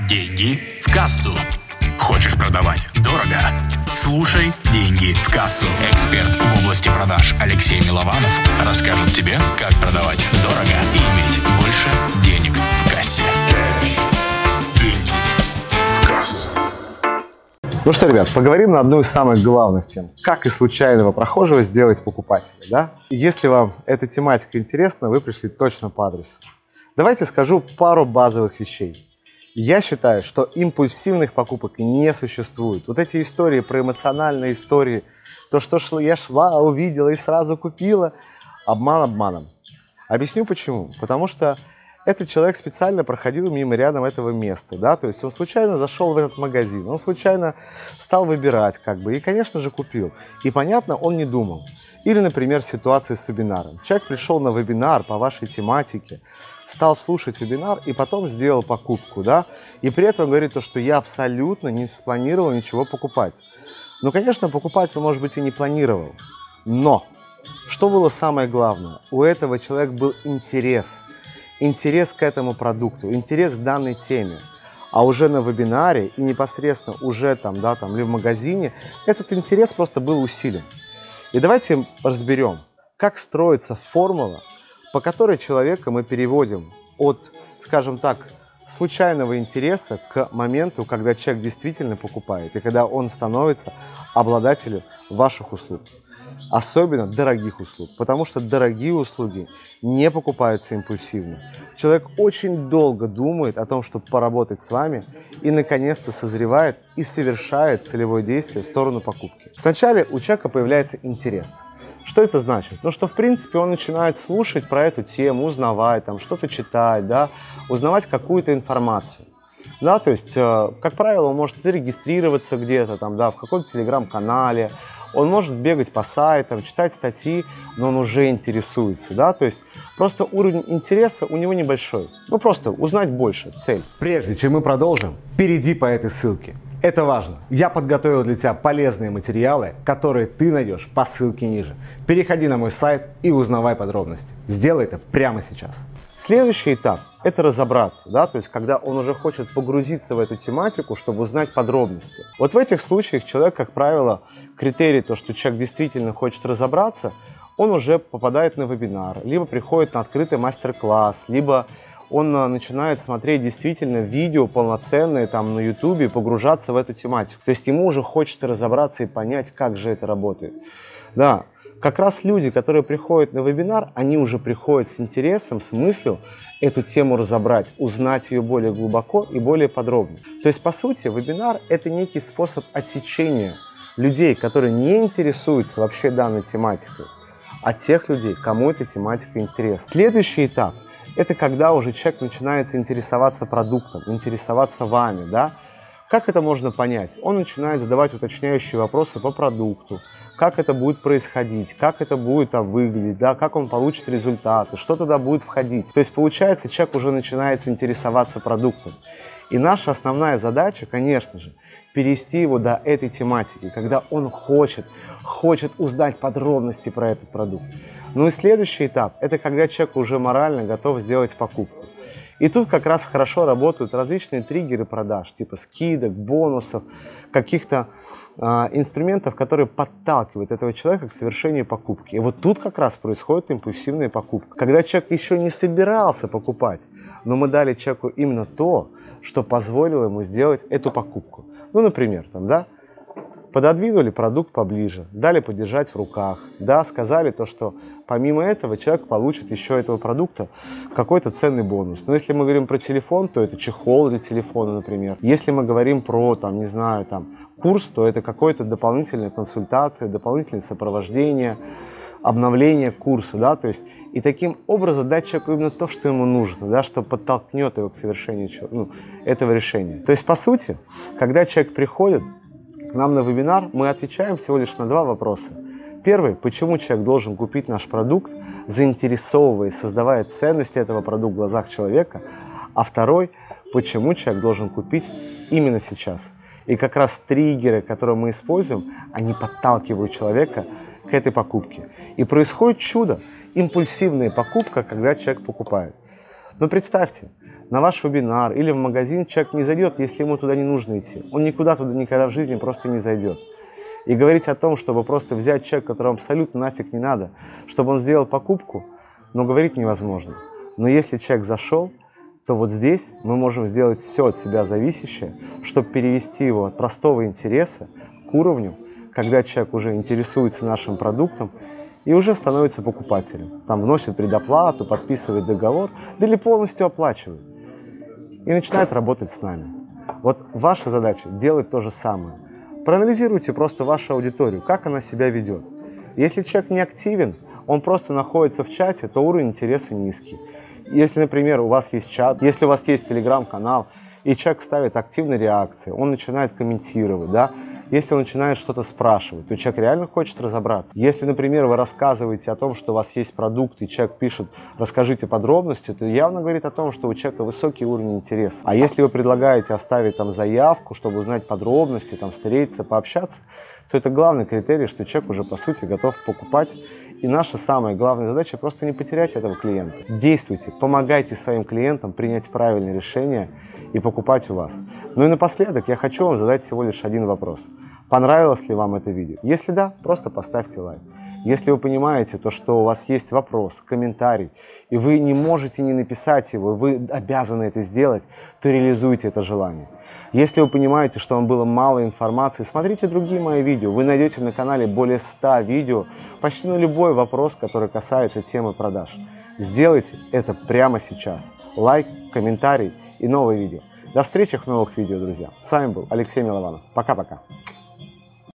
Деньги в кассу. Хочешь продавать дорого? Слушай «Деньги в кассу». Эксперт в области продаж Алексей Милованов расскажет тебе, как продавать дорого и иметь больше денег в кассе. Деньги в кассу. Ну что, ребят, поговорим на одну из самых главных тем. Как из случайного прохожего сделать покупателя, да? Если вам эта тематика интересна, вы пришли точно по адресу. Давайте скажу пару базовых вещей. Я считаю, что импульсивных покупок не существует. Вот эти истории про эмоциональные истории, то, что шла, я шла, увидела и сразу купила, обман обманом. Объясню почему. Потому что этот человек специально проходил мимо рядом этого места, да, то есть он случайно зашел в этот магазин, он случайно стал выбирать, как бы, и, конечно же, купил. И, понятно, он не думал. Или, например, ситуация с вебинаром. Человек пришел на вебинар по вашей тематике, стал слушать вебинар и потом сделал покупку, да, и при этом говорит то, что я абсолютно не спланировал ничего покупать. Ну, конечно, покупать он, может быть, и не планировал, но что было самое главное? У этого человека был интерес, интерес к этому продукту, интерес к данной теме. А уже на вебинаре и непосредственно уже там, да, там, или в магазине этот интерес просто был усилен. И давайте разберем, как строится формула по которой человека мы переводим от, скажем так, случайного интереса к моменту, когда человек действительно покупает и когда он становится обладателем ваших услуг. Особенно дорогих услуг, потому что дорогие услуги не покупаются импульсивно. Человек очень долго думает о том, чтобы поработать с вами и наконец-то созревает и совершает целевое действие в сторону покупки. Сначала у человека появляется интерес – что это значит? Ну, что, в принципе, он начинает слушать про эту тему, узнавать, там, что-то читать, да, узнавать какую-то информацию. Да, то есть, э, как правило, он может зарегистрироваться где-то, там, да, в каком-то телеграм-канале, он может бегать по сайтам, читать статьи, но он уже интересуется, да, то есть просто уровень интереса у него небольшой. Ну, просто узнать больше, цель. Прежде чем мы продолжим, перейди по этой ссылке. Это важно. Я подготовил для тебя полезные материалы, которые ты найдешь по ссылке ниже. Переходи на мой сайт и узнавай подробности. Сделай это прямо сейчас. Следующий этап – это разобраться, да, то есть когда он уже хочет погрузиться в эту тематику, чтобы узнать подробности. Вот в этих случаях человек, как правило, критерий, то, что человек действительно хочет разобраться, он уже попадает на вебинар, либо приходит на открытый мастер-класс, либо он а, начинает смотреть действительно видео полноценные там на ютубе, погружаться в эту тематику. То есть ему уже хочется разобраться и понять, как же это работает. Да, как раз люди, которые приходят на вебинар, они уже приходят с интересом, с мыслью эту тему разобрать, узнать ее более глубоко и более подробно. То есть, по сути, вебинар – это некий способ отсечения людей, которые не интересуются вообще данной тематикой, а тех людей, кому эта тематика интересна. Следующий этап это когда уже человек начинает интересоваться продуктом, интересоваться вами, да. Как это можно понять? Он начинает задавать уточняющие вопросы по продукту, как это будет происходить, как это будет там, выглядеть, да, как он получит результаты, что туда будет входить. То есть получается, человек уже начинает интересоваться продуктом. И наша основная задача, конечно же, перевести его до этой тематики, когда он хочет, хочет узнать подробности про этот продукт. Ну и следующий этап – это когда человек уже морально готов сделать покупку. И тут как раз хорошо работают различные триггеры продаж, типа скидок, бонусов, каких-то э, инструментов, которые подталкивают этого человека к совершению покупки. И вот тут как раз происходит импульсивная покупка. Когда человек еще не собирался покупать, но мы дали человеку именно то, что позволило ему сделать эту покупку. Ну, например, там, да, пододвинули продукт поближе, дали подержать в руках, да, сказали то, что помимо этого человек получит еще этого продукта какой-то ценный бонус. Но если мы говорим про телефон, то это чехол для телефона, например. Если мы говорим про, там, не знаю, там, курс, то это какая-то дополнительная консультация, дополнительное сопровождение, обновление курса, да, то есть и таким образом дать человеку именно то, что ему нужно, да, что подтолкнет его к совершению ну, этого решения. То есть, по сути, когда человек приходит, нам на вебинар, мы отвечаем всего лишь на два вопроса. Первый, почему человек должен купить наш продукт, заинтересовываясь, создавая ценность этого продукта в глазах человека. А второй, почему человек должен купить именно сейчас. И как раз триггеры, которые мы используем, они подталкивают человека к этой покупке. И происходит чудо, импульсивная покупка, когда человек покупает. Но представьте, на ваш вебинар или в магазин человек не зайдет, если ему туда не нужно идти. Он никуда туда никогда в жизни просто не зайдет. И говорить о том, чтобы просто взять человека, которому абсолютно нафиг не надо, чтобы он сделал покупку, но говорить невозможно. Но если человек зашел, то вот здесь мы можем сделать все от себя зависящее, чтобы перевести его от простого интереса к уровню, когда человек уже интересуется нашим продуктом и уже становится покупателем. Там вносит предоплату, подписывает договор, или полностью оплачивает. И начинает работать с нами. Вот ваша задача делать то же самое. Проанализируйте просто вашу аудиторию, как она себя ведет. Если человек не активен, он просто находится в чате, то уровень интереса низкий. Если, например, у вас есть чат, если у вас есть телеграм-канал, и человек ставит активные реакции, он начинает комментировать, да, если он начинает что-то спрашивать, то человек реально хочет разобраться. Если, например, вы рассказываете о том, что у вас есть продукт, и человек пишет «расскажите подробности», то явно говорит о том, что у человека высокий уровень интереса. А если вы предлагаете оставить там заявку, чтобы узнать подробности, там встретиться, пообщаться, то это главный критерий, что человек уже по сути готов покупать. И наша самая главная задача просто не потерять этого клиента. Действуйте, помогайте своим клиентам принять правильное решение и покупать у вас. Ну и напоследок я хочу вам задать всего лишь один вопрос. Понравилось ли вам это видео? Если да, просто поставьте лайк. Если вы понимаете то, что у вас есть вопрос, комментарий, и вы не можете не написать его, вы обязаны это сделать, то реализуйте это желание. Если вы понимаете, что вам было мало информации, смотрите другие мои видео. Вы найдете на канале более 100 видео почти на любой вопрос, который касается темы продаж. Сделайте это прямо сейчас. Лайк, комментарий и новое видео. До встречи в новых видео, друзья. С вами был Алексей Милованов. Пока-пока.